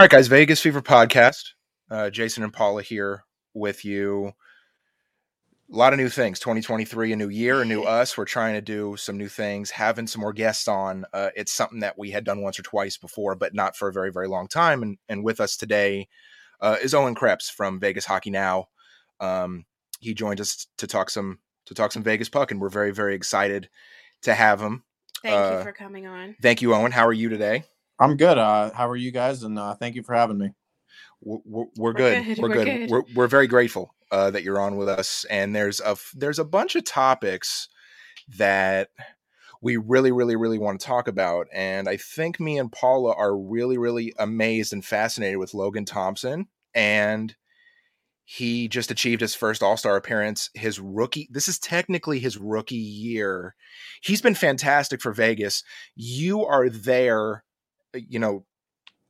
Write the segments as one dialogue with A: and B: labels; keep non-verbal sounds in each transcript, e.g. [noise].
A: All right, guys, Vegas Fever podcast. Uh, Jason and Paula here with you. A lot of new things. 2023, a new year, a new us. We're trying to do some new things, having some more guests on. Uh, it's something that we had done once or twice before, but not for a very, very long time. And, and with us today uh, is Owen Krepps from Vegas Hockey Now. Um, he joined us to talk some to talk some Vegas puck, and we're very, very excited to have him.
B: Thank
A: Uh,
B: you for coming on.
A: Thank you, Owen. How are you today?
C: I'm good. Uh, how are you guys? And uh, thank you for having me.
A: we're, we're, we're good.
B: good,
A: We're
B: we're
A: good.
B: good.
A: We're, we're very grateful uh, that you're on with us. And there's a f- there's a bunch of topics that we really, really, really want to talk about. And I think me and Paula are really, really amazed and fascinated with Logan Thompson. And he just achieved his first All Star appearance. His rookie. This is technically his rookie year. He's been fantastic for Vegas. You are there, you know,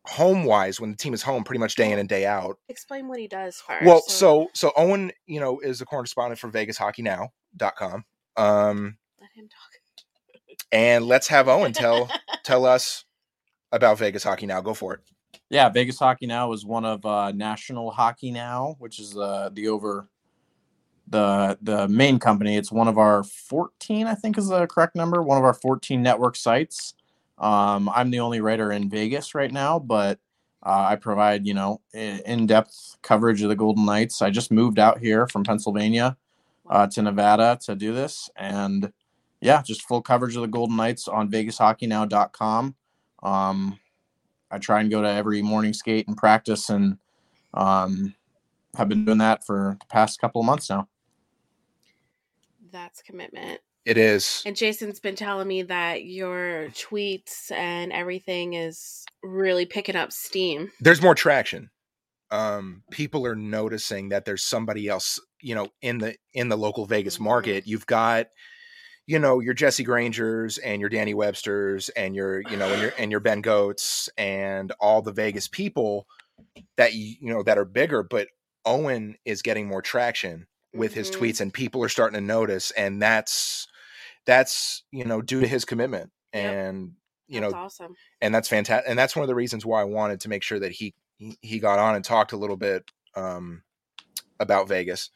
A: home wise when the team is home pretty much day in and day out.
B: Explain what he does first.
A: Well, so so Owen, you know, is a correspondent for VegasHockeyNow.com. Um,
B: let him talk.
A: and let's have Owen tell [laughs] tell us about Vegas Hockey Now. Go for it.
C: Yeah, Vegas Hockey Now is one of uh, National Hockey Now, which is uh, the over the the main company. It's one of our 14, I think is the correct number. One of our 14 network sites. Um, I'm the only writer in Vegas right now, but uh, I provide you know in depth coverage of the Golden Knights. I just moved out here from Pennsylvania uh, to Nevada to do this, and yeah, just full coverage of the Golden Knights on VegasHockeyNow.com. Um, I try and go to every morning skate and practice, and um, have been doing that for the past couple of months now.
B: That's commitment.
A: It is.
B: And Jason's been telling me that your tweets and everything is really picking up steam.
A: There's more traction. Um, people are noticing that there's somebody else, you know, in the in the local Vegas
B: Mhm.
A: market. You've got, you know, your Jesse Grangers and your Danny Websters and your, you know, and your and your Ben Gotz and all the Vegas people that you you know that are bigger, but Owen is getting more traction with his
B: Mhm.
A: tweets and people are starting to notice and that's that's you know due to his commitment
B: Yep.
A: and you
B: That's
A: know
B: awesome.
A: and that's fantastic and that's one of the reasons why i wanted to make sure that he he, he got on and talked a little bit um about vegas.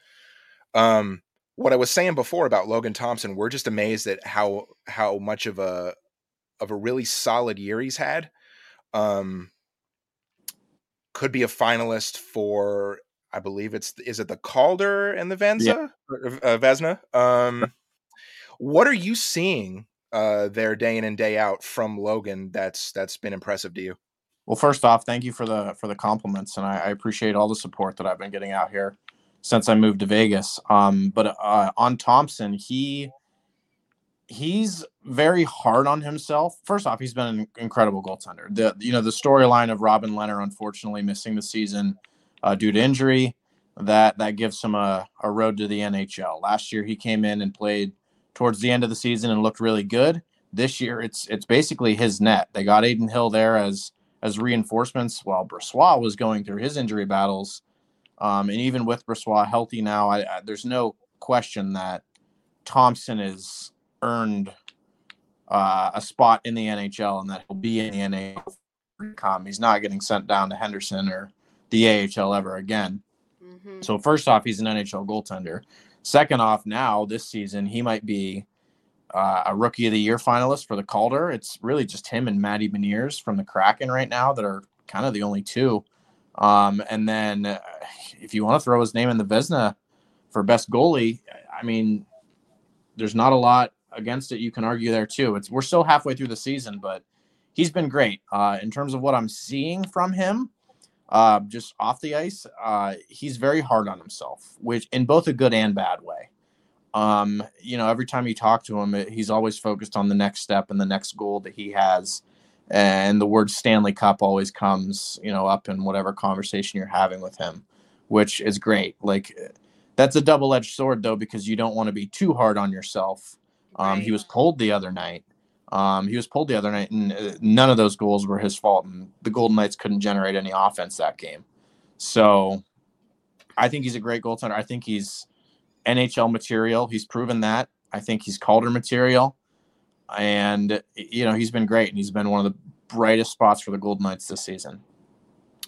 A: Um what i was saying before about logan thompson we're just amazed at how how much of a of a really solid year he's had. Um could be a finalist for i believe it's is it the calder and the venza? Or, uh, vesna? Um what are you seeing uh there day in and day out from Logan that's that's been impressive to you?
C: Well, first off, thank you for the for the compliments, and I, I appreciate all the support that I've been getting out here since I moved to Vegas. Um, but uh, on Thompson, he he's very hard on himself. First off, he's been an incredible goaltender. The you know the storyline of Robin Lehner unfortunately missing the season uh, due to injury that that gives him a, a road to the NHL. Last year he came in and played towards the end of the season and looked really good. This year it's it's basically his net. They got Adin Hill there as as reinforcements while Brossoit was going through his injury battles. Um, and even with Brossoit healthy now, I, I, there's no question that Thompson has earned uh, a spot in the NHL and that he'll be in the NHL. He's not getting sent down to Henderson or the AHL ever again.
B: hmm
C: So first off, he's an NHL goaltender. Second off, now this season he might be uh, a Rookie of the Year finalist for the Calder. It's really just him and Matty Beniers from the Kraken right now that are kind of the only two. Um, and then uh, if you want to throw his name in the Vezina for best goalie, I mean, there's not a lot against it. You can argue there too. It's we're still halfway through the season, but he's been great uh, in terms of what I'm seeing from him. Uh, just off the ice, uh, he's very hard on himself, which in both a good and bad way. Um, you know, every time you talk to him, it- he's always focused on the next step and the next goal that he has. And the word Stanley Cup always comes, you know, up in whatever conversation you're having with him, which is great. Like that's a double-edged sword though, because you don't want to be too hard on yourself. Um, He was pulled the other night. Um, he was pulled the other night, and uh, none of those goals were his fault. And the Golden Knights couldn't generate any offense that game. So, I think he's a great goaltender. I think he's NHL material. He's proven that. I think he's Calder material, and you know he's been great, and he's been one of the brightest spots for the Golden Knights this season.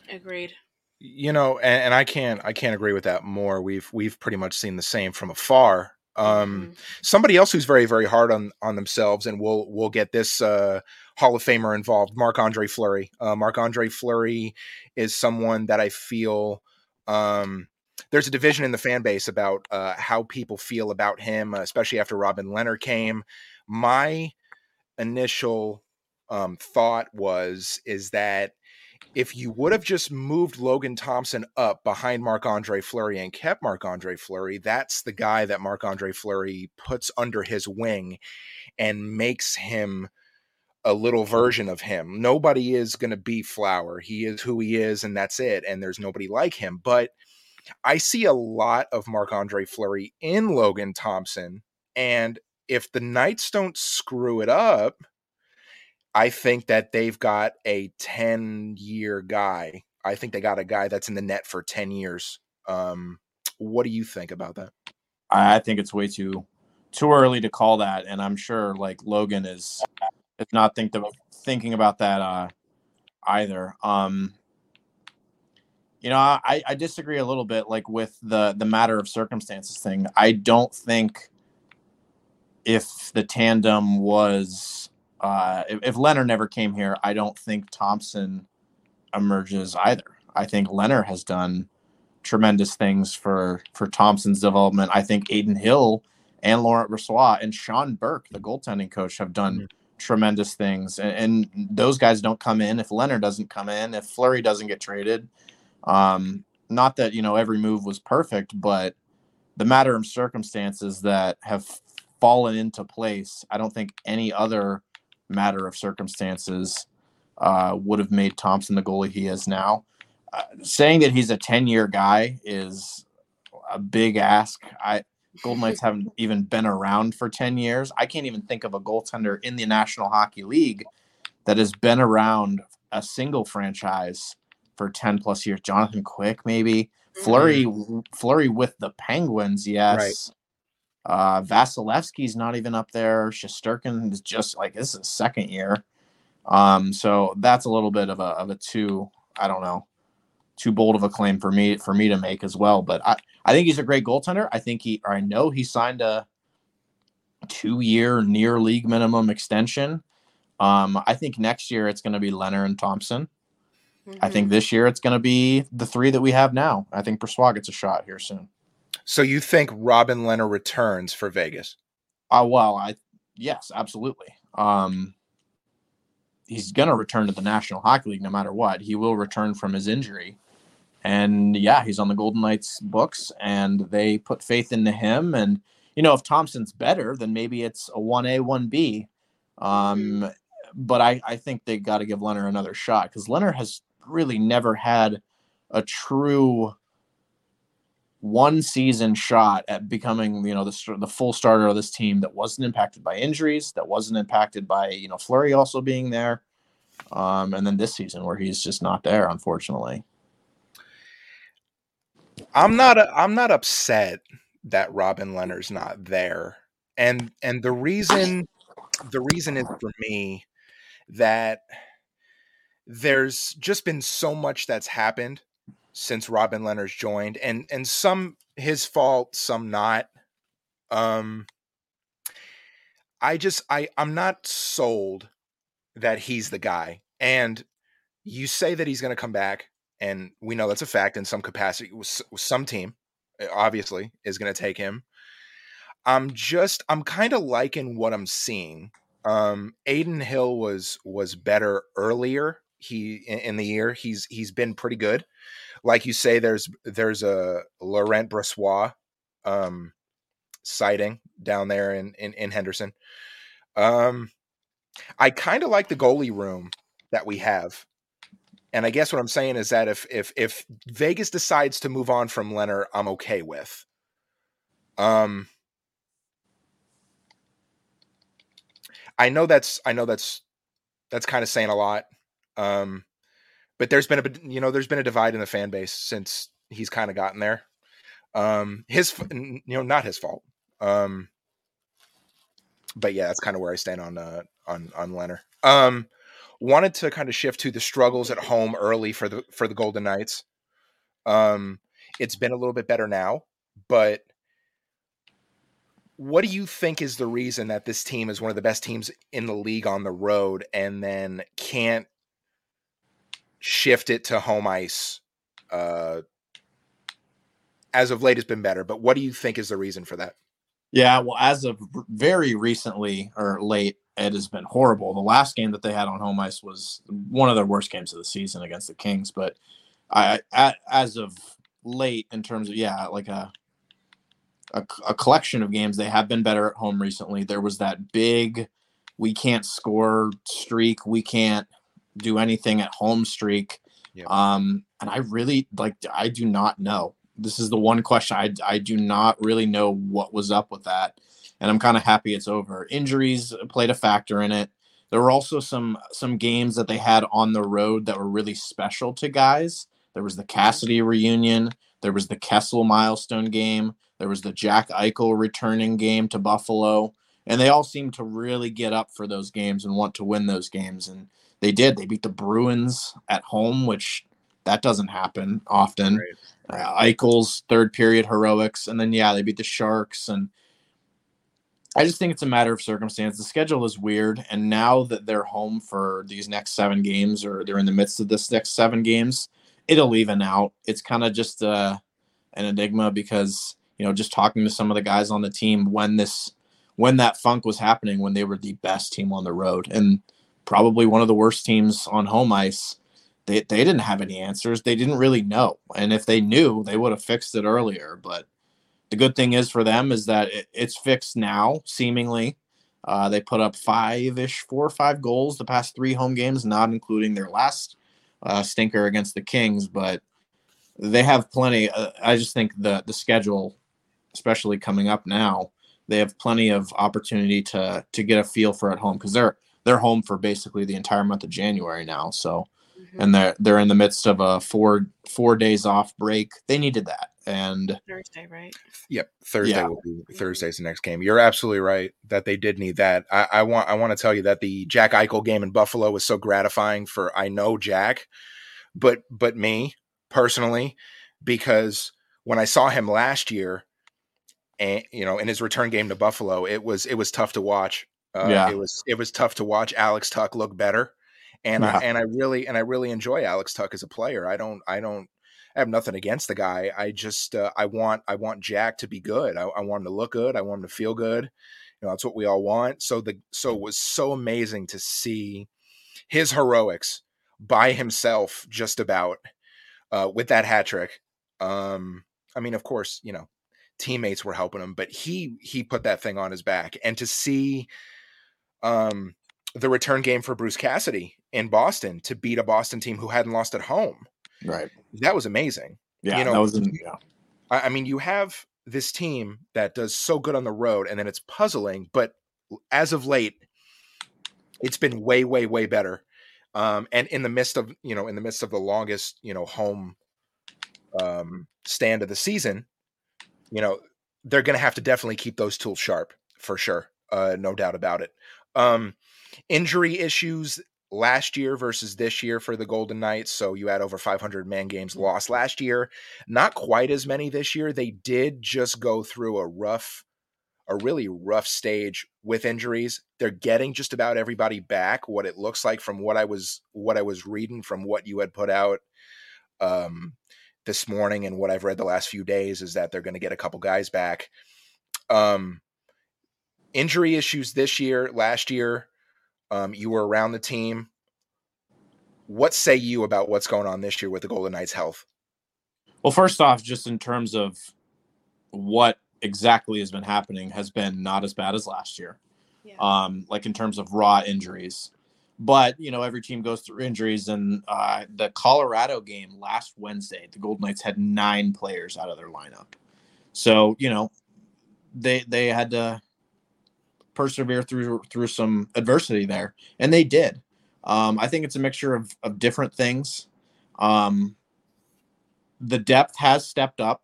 B: Agreed.
A: You know, and, and I can't I can't agree with that more. We've we've pretty much seen the same from afar. Um,
B: Mhm.
A: somebody else who's very very hard on on themselves, and we'll we'll get this uh, Hall of Famer involved. Marc Andre Fleury. Uh, Marc Andre Fleury is someone that I feel um, there's a division in the fan base about uh, how people feel about him, especially after Robin Lehner came. My initial um, thought was is that if you would have just moved Logan Thompson up behind Marc Andre Fleury and kept Marc Andre Fleury, that's the guy that Marc Andre Fleury puts under his wing and makes him a little version of him. Nobody is going to be Flower. He is who he is, and that's it. And there's nobody like him. But I see a lot of Marc Andre Fleury in Logan Thompson. And if the Knights don't screw it up, I think that they've got a 10 year guy. I think they got a guy that's in the net for 10 years. Um, what do you think about that?
C: I think it's way too too early to call that, and I'm sure like Logan is is not think the, thinking about that uh, either. Um, you know, I, I disagree a little bit, like with the the matter of circumstances thing. I don't think if the tandem was uh, if, if Lehner never came here, I don't think Thompson emerges either. I think Lehner has done tremendous things for for Thompson's development. I think Adin Hill and Laurent Brossoit and Sean Burke, the goaltending coach, have done
A: Mhm.
C: tremendous things. And, and those guys don't come in if Lehner doesn't come in, if Fleury doesn't get traded. Um, not that you know every move was perfect, but the matter of circumstances that have fallen into place, I don't think any other matter of circumstances uh, would have made Thompson the goalie he is now. Uh, saying that he's a 10 year guy is a big ask. I Golden Knights [laughs] haven't even been around for 10 years. I can't even think of a goaltender in the National Hockey League that has been around a single franchise for 10 plus years. Jonathan Quick, maybe. Fleury, Fleury with the Penguins, yes. Uh, Vasilevskiy's not even up there. Shesterkin is just like this is his second year. Um, so that's a little bit of a of a too I don't know too bold of a claim for me for me to make as well. But I I think he's a great goaltender. I think he or I know he signed a two year near league minimum extension. Um, I think next year it's going to be Lehner and Thompson. I think
B: Mhm.
C: this year it's going to be the three that we have now. I think Brossoit gets a shot here soon.
A: So you think Robin Lehner returns for Vegas?
C: Uh, well, I yes, absolutely. Um, he's going to return to the National Hockey League no matter what. He will return from his injury, and yeah, he's on the Golden Knights books, and they put faith into him. And you know, if Thompson's better, then maybe it's a one A, one B. Um, but I I think they got to give Lehner another shot because Lehner has really never had a true one season shot at becoming you know the the full starter of this team that wasn't impacted by injuries that wasn't impacted by you know Fleury also being there um and then this season where he's just not there unfortunately
A: I'm not. I'm not upset that Robin Lehner's not there, and and the reason, the reason is for me that there's just been so much that's happened since Robin Lehner's joined, and and some his fault, some not. Um, I just I I'm not sold that he's the guy, and you say that he's going to come back and we know that's a fact in some capacity. Some team, uh, obviously, is going to take him. I'm just, I'm kind of liking what I'm seeing. Um, Adin Hill was was better earlier. He in, the year he's he's been pretty good. Like you say, there's there's a Laurent Brossoit um, sighting down there in in, in Henderson. Um, I kind of like the goalie room that we have. And I guess what I'm saying is that if if if Vegas decides to move on from Lehner, I'm okay with. Um I know that's I know that's that's kind of saying a lot. Um but there's been a you know there's been a divide in the fan base since he's kind of gotten there. Um his you know not his fault. Um but yeah, that's kind of where I stand on uh on on Lehner. Um wanted to kind of shift to the struggles at home early for the for the Golden Knights. Um, it's been a little bit better now, but what do you think is the reason that this team is one of the best teams in the league on the road and then can't shift it to home ice? Uh, as of late, has been better, but what do you think is the reason for that?
C: Yeah, well, as of very recently or late, it has been horrible. The last game that they had on home ice was one of their worst games of the season against the Kings. But I, as of late, in terms of yeah, like a, a a collection of games, they have been better at home recently. There was that big, we can't score streak, we can't do anything at home streak. Yep. Um, and I really like, I do not know. This is the one question I I do not really know what was up with that and I'm kind of happy it's over. Injuries played a factor in it. There were also some some games that they had on the road that were really special to guys. There was the Cassidy reunion. There was the Kessel milestone game. There was the Jack Eichel returning game to Buffalo. And they all seemed to really get up for those games and want to win those games. And they did. They beat the Bruins at home, which that doesn't happen often. Right. Uh, Eichel's third period heroics. And then, yeah, they beat the Sharks. And I just think it's a matter of circumstance. The schedule is weird, and now that they're home for these next seven games, or they're in the midst of this next seven games, it'll even out. It's kind of just uh, an enigma because you know, just talking to some of the guys on the team when this, when that funk was happening, when they were the best team on the road and probably one of the worst teams on home ice, they they didn't have any answers. They didn't really know, and if they knew, they would have fixed it earlier, but the good thing is for them is that it, it's fixed now, seemingly. Uh, they put up five ish, four or five goals the past three home games, not including their last uh, stinker against the Kings. But they have plenty. Uh, I just think the the schedule, especially coming up now, they have plenty of opportunity to to get a feel for at home because they're they're home for basically the entire month of January now. So, mm-hmm. and they're they're in the midst of a four four days off break. They needed that and
B: Thursday, right?
A: Yep, Thursday yeah. will be Thursday's the next game. You're absolutely right that they did need that. I, I want I want to tell you that the Jack Eichel game in Buffalo was so gratifying for I know Jack, but but me personally, because when I saw him last year, and you know in his return game to Buffalo, it was it was tough to watch. Uh, yeah, it was it was tough to watch Alex Tuch look better, and yeah. I and I really and I really enjoy Alex Tuch as a player. I don't I don't I have nothing against the guy. I just uh, I want I want Jack to be good. I, I, want him to look good. I want him to feel good. You know, that's what we all want. So the so it was so amazing to see his heroics by himself, just about uh, with that hat trick. Um, I mean, of course, you know, teammates were helping him, but he he put that thing on his back, and to see um, the return game for Bruce Cassidy in Boston to beat a Boston team who hadn't lost at home
C: Right.
A: That was amazing.
C: Yeah, you know, that was yeah.
A: I, I mean, you have this team that does so good on the road, and then it's puzzling. But as of late, it's been way, way, way better. Um, and in the midst of you know, in the midst of the longest you know home um, stand of the season, you know, they're going to have to definitely keep those tools sharp for sure. Uh, no doubt about it. Um, injury issues last year versus this year for the Golden Knights. So you had over 500 man games lost last year. Not quite as many this year. They did just go through a rough, a really rough stage with injuries. They're getting just about everybody back. What it looks like from what I was what I was reading from what you had put out um, this morning and what I've read the last few days is that they're going to get a couple guys back. Um, injury issues this year, last year um, you were around the team. What say you about what's going on this year with the Golden Knights' health?
C: Well, first off, just in terms of what exactly has been happening, has been not as bad as last year. Yeah. Um, like in terms of raw injuries. But you know, every team goes through injuries, and uh, the Colorado game last Wednesday, the Golden Knights had nine players out of their lineup. So you know, they they had to persevere through through some adversity there, and they did. Um, I think it's a mixture of of different things. Um, the depth has stepped up,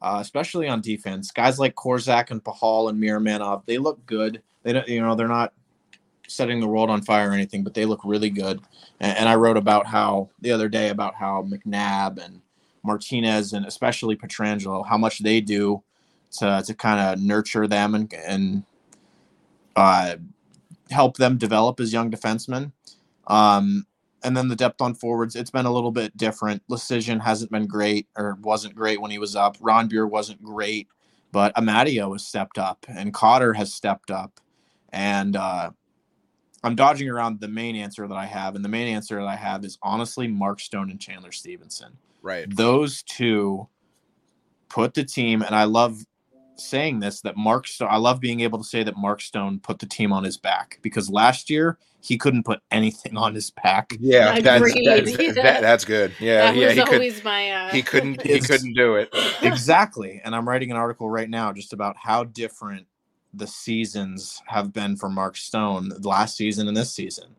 C: uh, especially on defense. Guys like Korczak and Pachal and Miromanov, they look good. They don't, you know, they're not setting the world on fire or anything, but they look really good. And, and I wrote about how the other day about how McNabb and Martinez and especially Pietrangelo, how much they do to to kind of nurture them and and uh, help them develop as young defensemen. Um, and then the depth on forwards, it's been a little bit different. Leschyshyn hasn't been great or wasn't great when he was up. Rondbjerg wasn't great, but Amadio has stepped up and Cotter has stepped up. And uh, I'm dodging around the main answer that I have. And the main answer that I have is honestly Mark Stone and Chandler Stephenson.
A: Right.
C: Those two put the team, and I love saying this that Mark Stone, I love being able to say that Mark Stone put the team on his back because last year he couldn't put anything on his back.
A: Yeah, that's, that's, that, that's good. Yeah,
B: that
A: yeah,
B: was
A: he
B: always
A: could,
B: my. Uh...
A: he couldn't he couldn't do it. [laughs]
C: exactly, and I'm writing an article right now just about how different the seasons have been for Mark Stone last season and this season.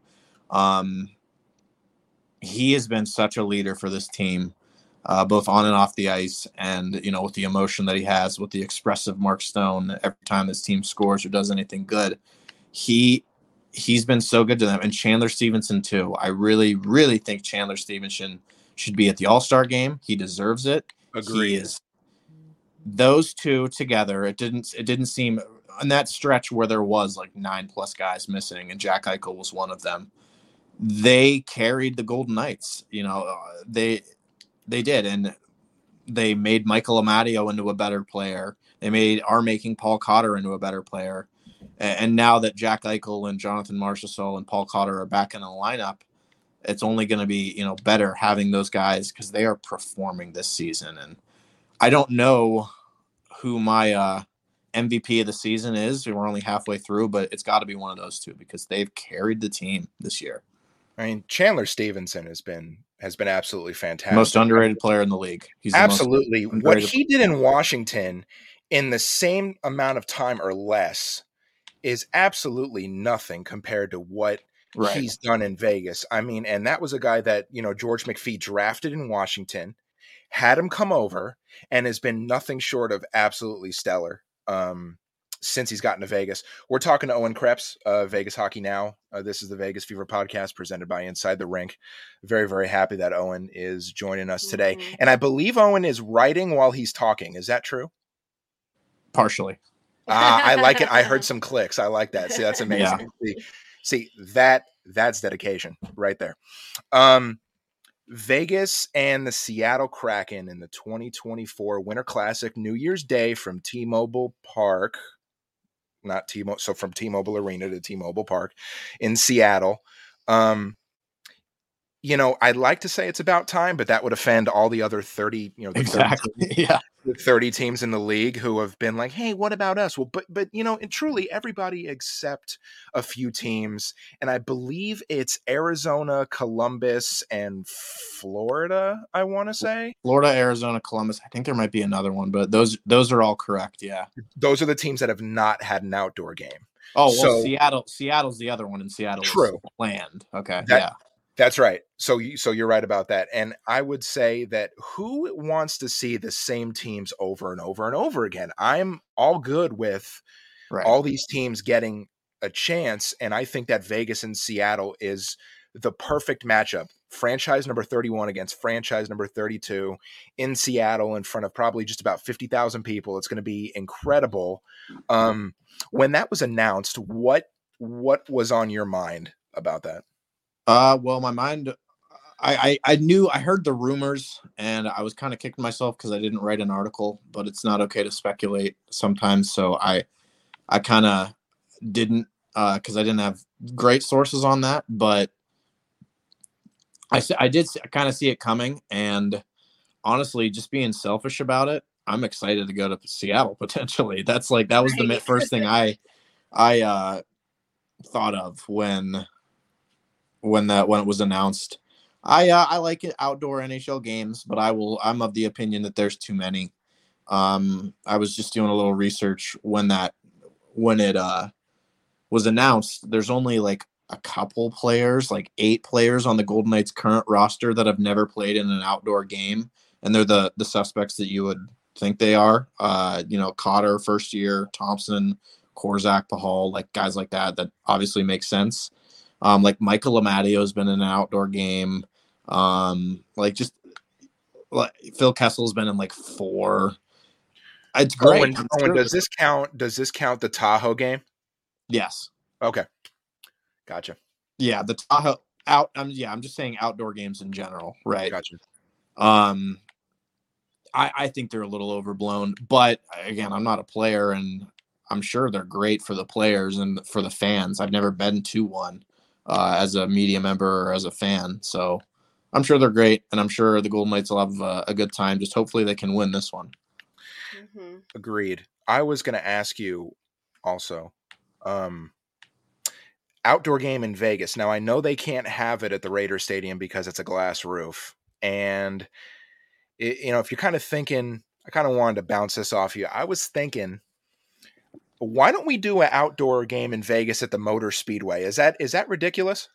C: Um, he has been such a leader for this team uh, both on and off the ice, and you know with the emotion that he has, with the expressive Mark Stone every time his team scores or does anything good, he he's been so good to them, and Chandler Stephenson too. I really, really think Chandler Stephenson should be at the All Star game. He deserves it. Is. Those two together, it didn't it didn't seem in that stretch where there was like nine plus guys missing, and Jack Eichel was one of them. They carried the Golden Knights. You know, uh, they they did, and they made Michael Amadio into a better player. They made are making Paul Cotter into a better player. And now that Jack Eichel and Jonathan Marchessault and Paul Cotter are back in the lineup, it's only going to be you know better having those guys because they are performing this season. And I don't know who my uh, MVP of the season is. We're only halfway through, but it's got to be one of those two because they've carried the team this year.
A: I mean, Chandler Stephenson has been has been absolutely fantastic.
C: Most underrated player in the league.
A: He's absolutely what he did in Washington in the same amount of time or less is absolutely nothing compared to what right. he's done in Vegas. I mean, and that was a guy that, you know, George McPhee drafted in Washington, had him come over, and has been nothing short of absolutely stellar. Um, since he's gotten to Vegas. We're talking to Owen Krepps, uh, Vegas Hockey Now. Uh, this is the Vegas Fever podcast presented by Inside the Rink. Very, very happy that Owen is joining us today. Mm-hmm. And I believe Owen is writing while he's talking. Is that true?
C: Partially.
A: Uh, I like it. I heard [laughs] some clicks. I like that. See, that's amazing. Yeah. See, see, that that's dedication right there. Um, Vegas and the Seattle Kraken in the 2024 Winter Classic New Year's Day from T-Mobile Park not T-Mobile, so from T-Mobile Arena to T-Mobile Park in Seattle. Um, you know, I'd like to say it's about time, but that would offend all the other 30, you know,
C: exactly.
A: 30, [laughs] yeah. 30 teams in the league who have been like, "Hey, what about us?" Well, but but you know, and truly everybody except a few teams, and I believe it's Arizona, Columbus, and Florida, I want to say.
C: Florida, Arizona, Columbus. I think there might be another one, but those those are all correct, yeah.
A: Those are the teams that have not had an outdoor game.
C: Oh, well, so, Seattle Seattle's the other one in Seattle.
A: True.
C: Land. Okay.
A: That,
C: yeah.
A: That's right. So you, so you're right about that. And I would say that who wants to see the same teams over and over and over again? I'm all good with right. all these teams getting a chance and I think that Vegas and Seattle is the perfect matchup. Franchise number 31 against franchise number 32 in Seattle in front of probably just about 50,000 people. It's going to be incredible. Um, when that was announced, what what was on your mind about that?
C: Uh, well, my mind, I, I, I knew I heard the rumors, and I was kind of kicking myself because I didn't write an article. But it's not okay to speculate sometimes, so I, I kind of didn't uh because uh, I didn't have great sources on that. But I I did kind of see it coming, and honestly, just being selfish about it, I'm excited to go to Seattle [laughs] potentially. That's like that was the first thing I I uh, thought of when when that when it was announced. I uh, I like it outdoor NHL games, but I will I'm of the opinion that there's too many. Um, I was just doing a little research when that when it uh was announced. There's only like a couple players, like eight players on the Golden Knights current roster that have never played in an outdoor game, and they're the the suspects that you would think they are. Uh, you know, Cotter first year, Thompson Korczak, Pachal, like guys like that, that obviously makes sense. Um, like Michael Amadio has been in an outdoor game. Um, like just like Phil Kessel's been in like four. It's great.
A: Owen, Owen, does this count? Does this count the Tahoe game?
C: Yes.
A: Okay. Gotcha.
C: Yeah, the Tahoe out. I'm yeah. I'm just saying outdoor games in general, right?
A: Gotcha.
C: Um, I I think they're a little overblown, but again, I'm not a player, and I'm sure they're great for the players and for the fans. I've never been to one uh, as a media member or as a fan, so I'm sure they're great, and I'm sure the Golden Knights will have uh, a good time. Just hopefully they can win this one.
A: Mm-hmm. Agreed. I was going to ask you also. Um, outdoor game in Vegas. Now I know they can't have it at the Raider Stadium because it's a glass roof, and it, you know if you're kind of thinking, I kind of wanted to bounce this off you. I was thinking, why don't we do an outdoor game in Vegas at the Motor Speedway? Is that is that ridiculous?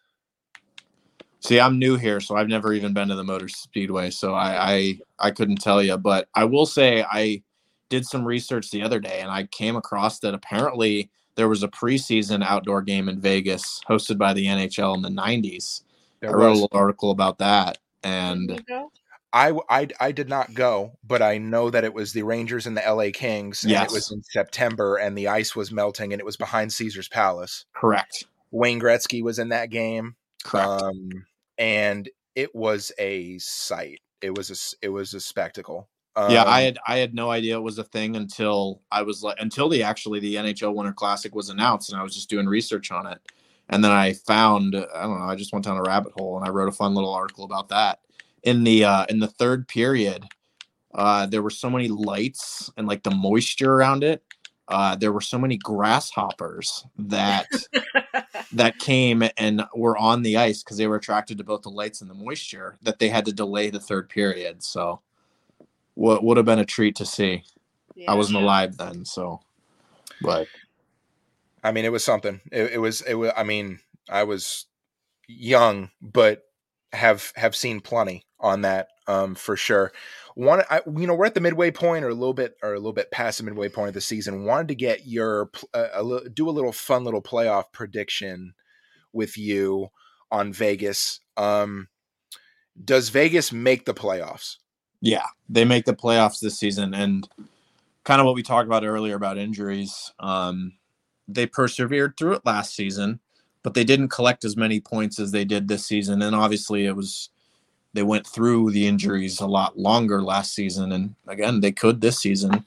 C: See, I'm new here, so I've never even been to the Motor Speedway, so I I, I couldn't tell you. But I will say I did some research the other day, and I came across that apparently there was a preseason outdoor game in Vegas hosted by the NHL in the 90s. There I wrote was. a little article about that. And
A: I, I, I did not go, but I know that it was the Rangers and the LA Kings. And it was in September and the ice was melting and it was behind Caesar's Palace.
C: Correct.
A: Wayne Gretzky was in that game.
C: Correct.
A: Um, and it was a sight. It was a, it was a spectacle.
C: Um, yeah, I um, had I had no idea it was a thing until I was like until the actually the NHL Winter Classic was announced, and I was just doing research on it, and then I found I don't know I just went down a rabbit hole and I wrote a fun little article about that. In the uh, in the third period, uh, there were so many lights and like the moisture around it. Uh, there were so many grasshoppers that [laughs] that came and were on the ice because they were attracted to both the lights and the moisture that they had to delay the third period. So what would have been a treat to see. Yeah. I wasn't alive then, so but
A: I mean, it was something. It, it, was. It was. I mean, I was young, but have have seen plenty on that um, for sure. One, I, you know, we're at the midway point, or a little bit, or a little bit past the midway point of the season. Wanted to get your uh, a, do a little fun little playoff prediction with you on Vegas. Um, does Vegas make the playoffs?
C: Yeah, they make the playoffs this season, and kind of what we talked about earlier about injuries. Um, they persevered through it last season, but they didn't collect as many points as they did this season. And obviously, it was they went through the injuries a lot longer last season, and again, they could this season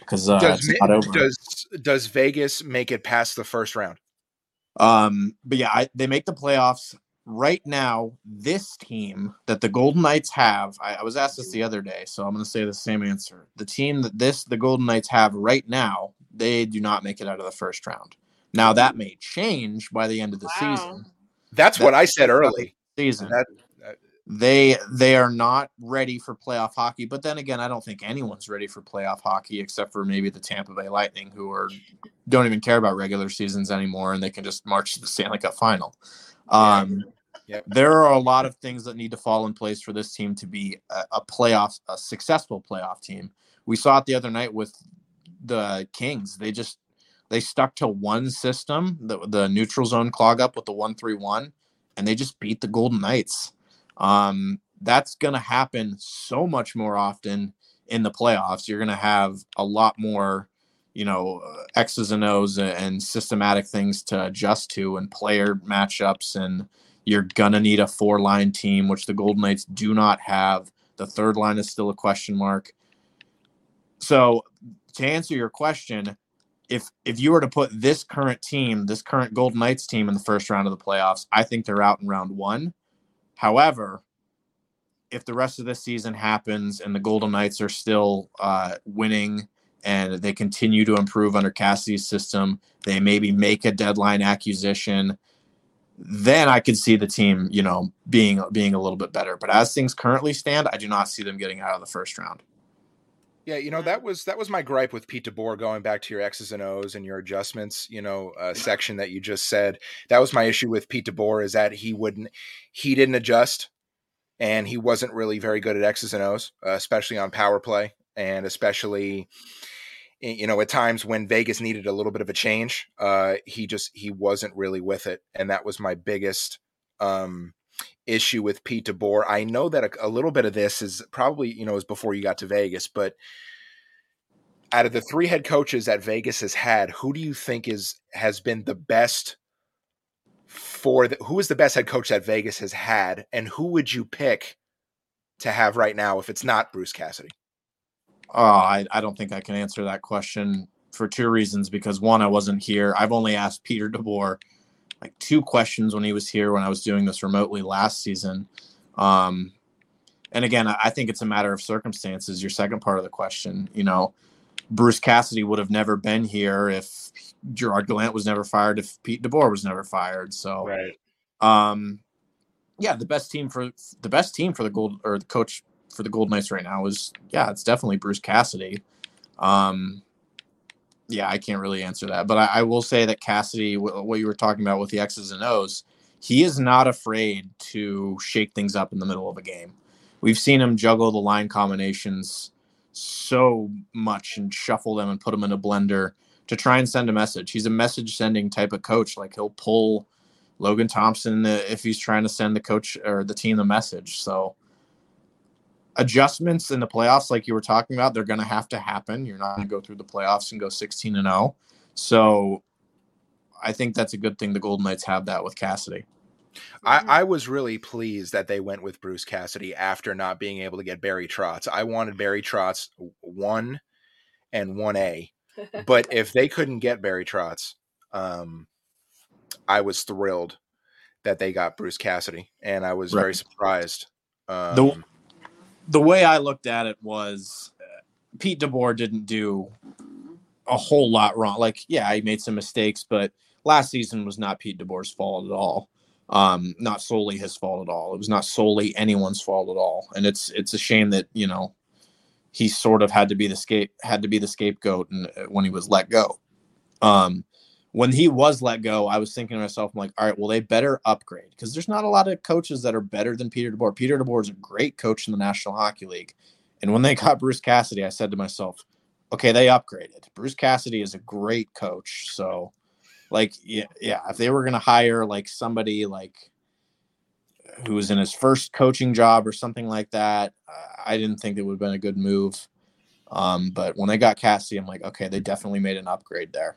C: because uh, does,
A: does does Vegas make it past the first round?
C: Um, but yeah, I, they make the playoffs right now, this team that the Golden Knights have, I, I was asked this the other day, so I'm going to say the same answer. The team that this the Golden Knights have right now, they do not make it out of the first round. Now that may change by the end of the wow. season.
A: That's, That's what I said early.
C: Season. That, they they are not ready for playoff hockey. But then again, I don't think anyone's ready for playoff hockey except for maybe the Tampa Bay Lightning, who are don't even care about regular seasons anymore, and they can just march to the Stanley Cup final. Um, yep. There are a lot of things that need to fall in place for this team to be a, a playoff, a successful playoff team. We saw it the other night with the Kings. They just they stuck to one system, the, the neutral zone clog up with the one three one, and they just beat the Golden Knights. Um, that's going to happen so much more often in the playoffs. You're going to have a lot more you know uh, x's and o's and systematic things to adjust to and player matchups and you're gonna need a four line team which the golden knights do not have. The third line is still a question mark. So to answer your question if if you were to put this current team this current golden knights team in the first round of the playoffs i think they're out in round one however if the rest of the season happens and the golden knights are still uh, winning and they continue to improve under Cassidy's system, they maybe make a deadline acquisition, then I could see the team, you know, being being a little bit better. But as things currently stand, I do not see them getting out of the first round.
A: Yeah, you know that was that was my gripe with Pete DeBoer going back to your X's and O's and your adjustments, you know, uh, section that you just said. That was my issue with Pete DeBoer is that he wouldn't, he didn't adjust, and he wasn't really very good at X's and O's, uh, especially on power play, and especially you know, at times when Vegas needed a little bit of a change, uh, he just he wasn't really with it, and that was my biggest um, issue with Pete DeBoer. I know that a, a, little bit of this is probably you know is before you got to Vegas, but out of the three head coaches that Vegas has had, who do you think is has been the best for the, who is the best head coach that Vegas has had, and who would you pick to have right now if it's not Bruce Cassidy?
C: Oh, I, I don't think I can answer that question for two reasons. Because one, I wasn't here. I've only asked Peter DeBoer like two questions when he was here when I was doing this remotely last season. Um, and again, I think it's a matter of circumstances. Your second part of the question, you know, Bruce Cassidy would have never been here if Gerard Gallant was never fired, if Pete DeBoer was never fired. So,
A: right.
C: Um, yeah, the best team for the best team for the gold or the coach for the Gold Knights right now is yeah, it's definitely Bruce Cassidy. Um, yeah, I can't really answer that, but I, I will say that Cassidy, w- what you were talking about with the X's and O's, he is not afraid to shake things up in the middle of a game. We've seen him juggle the line combinations so much and shuffle them and put them in a blender to try and send a message. He's a message sending type of coach. Like he'll pull Logan Thompson if he's trying to send the coach or the team the message. So adjustments in the playoffs, like you were talking about, they're going to have to happen. You're not going to go through the playoffs and go 16 and 0. So I think that's a good thing. The Golden Knights have that with Cassidy.
A: I, mm-hmm. I, was really pleased that they went with Bruce Cassidy after not being able to get Barry Trotz. I wanted Barry Trotz one and one A, [laughs] but if they couldn't get Barry Trotz, um, I was thrilled that they got Bruce Cassidy, and I was right. very surprised. Um,
C: the the way I looked at it was uh, Pete DeBoer didn't do a whole lot wrong. Like, yeah, he made some mistakes, but last season was not Pete DeBoer's fault at all. Um, not solely his fault at all. It was not solely anyone's fault at all. And it's it's a shame that you know he sort of had to be the scape had to be the scapegoat and uh, when he was let go. Um, when he was let go, I was thinking to myself, I'm like, all right, well, they better upgrade because there's not a lot of coaches that are better than Peter DeBoer. Peter DeBoer is a great coach in the National Hockey League. And when they [laughs] got Bruce Cassidy, I said to myself, okay, they upgraded. Bruce Cassidy is a great coach. So, like, yeah, yeah if they were going to hire like somebody like who was in his first coaching job or something like that, I didn't think it would have been a good move. Um, but when they got Cassidy, I'm like, okay, they definitely made an upgrade there.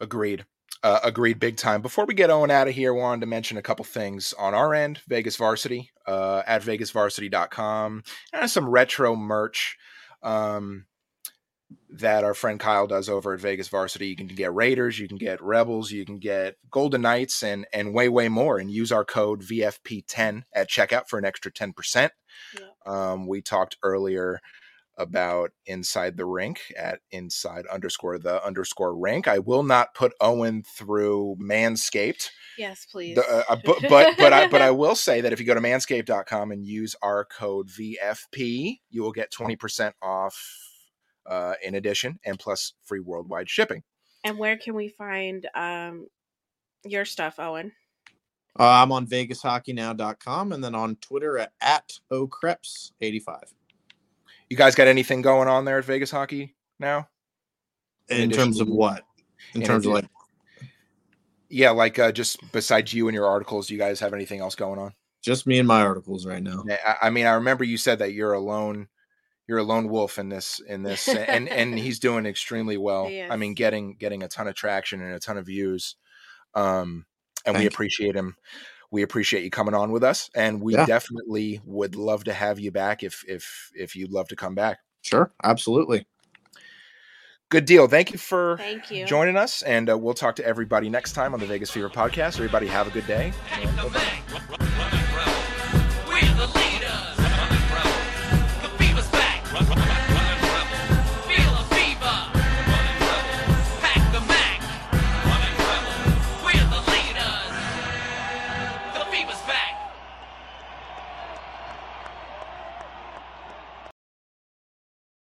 A: Agreed. Uh, agreed big time. Before we get Owen out of here, wanted to mention a couple things on our end. Vegas Varsity uh, at vegasvarsity.com and some retro merch um, that our friend Kyle does over at Vegas Varsity. You can get Raiders, you can get Rebels, you can get Golden Knights, and and way way more. And use our code VFP10 at checkout for an extra ten percent. Yeah. Um, we talked earlier about inside the rink at inside underscore the underscore rink. I will not put Owen through Manscaped.
B: Yes, please.
A: The, uh, uh but [laughs] but but I, but I will say that if you go to manscaped.com and use our code VFP, you will get 20% off uh, in addition and plus free worldwide shipping.
B: And where can we find um, your stuff, Owen?
C: Uh, I'm on VegasHockeyNow.com and then on Twitter at, at Okrepps85.
A: You guys got anything going on there at Vegas Hockey now?
C: In, in terms of what? In, in terms of like
A: yeah, like uh, just besides you and your articles, do you guys have anything else going on?
C: Just me and my articles right now.
A: I, I mean, I remember you said that you're a lone, you're a lone wolf in this, in this, and and [laughs] he's doing extremely well. I mean, getting getting a ton of traction and a ton of views, um, and Thank we appreciate him we appreciate you coming on with us, and we yeah. definitely would love to have you back if if if you'd love to come back.
C: Sure, absolutely.
A: Good deal. Thank you for
B: Thank you.
A: joining us, and uh, we'll talk to everybody next time on the Vegas Fever podcast. Everybody, have a good day.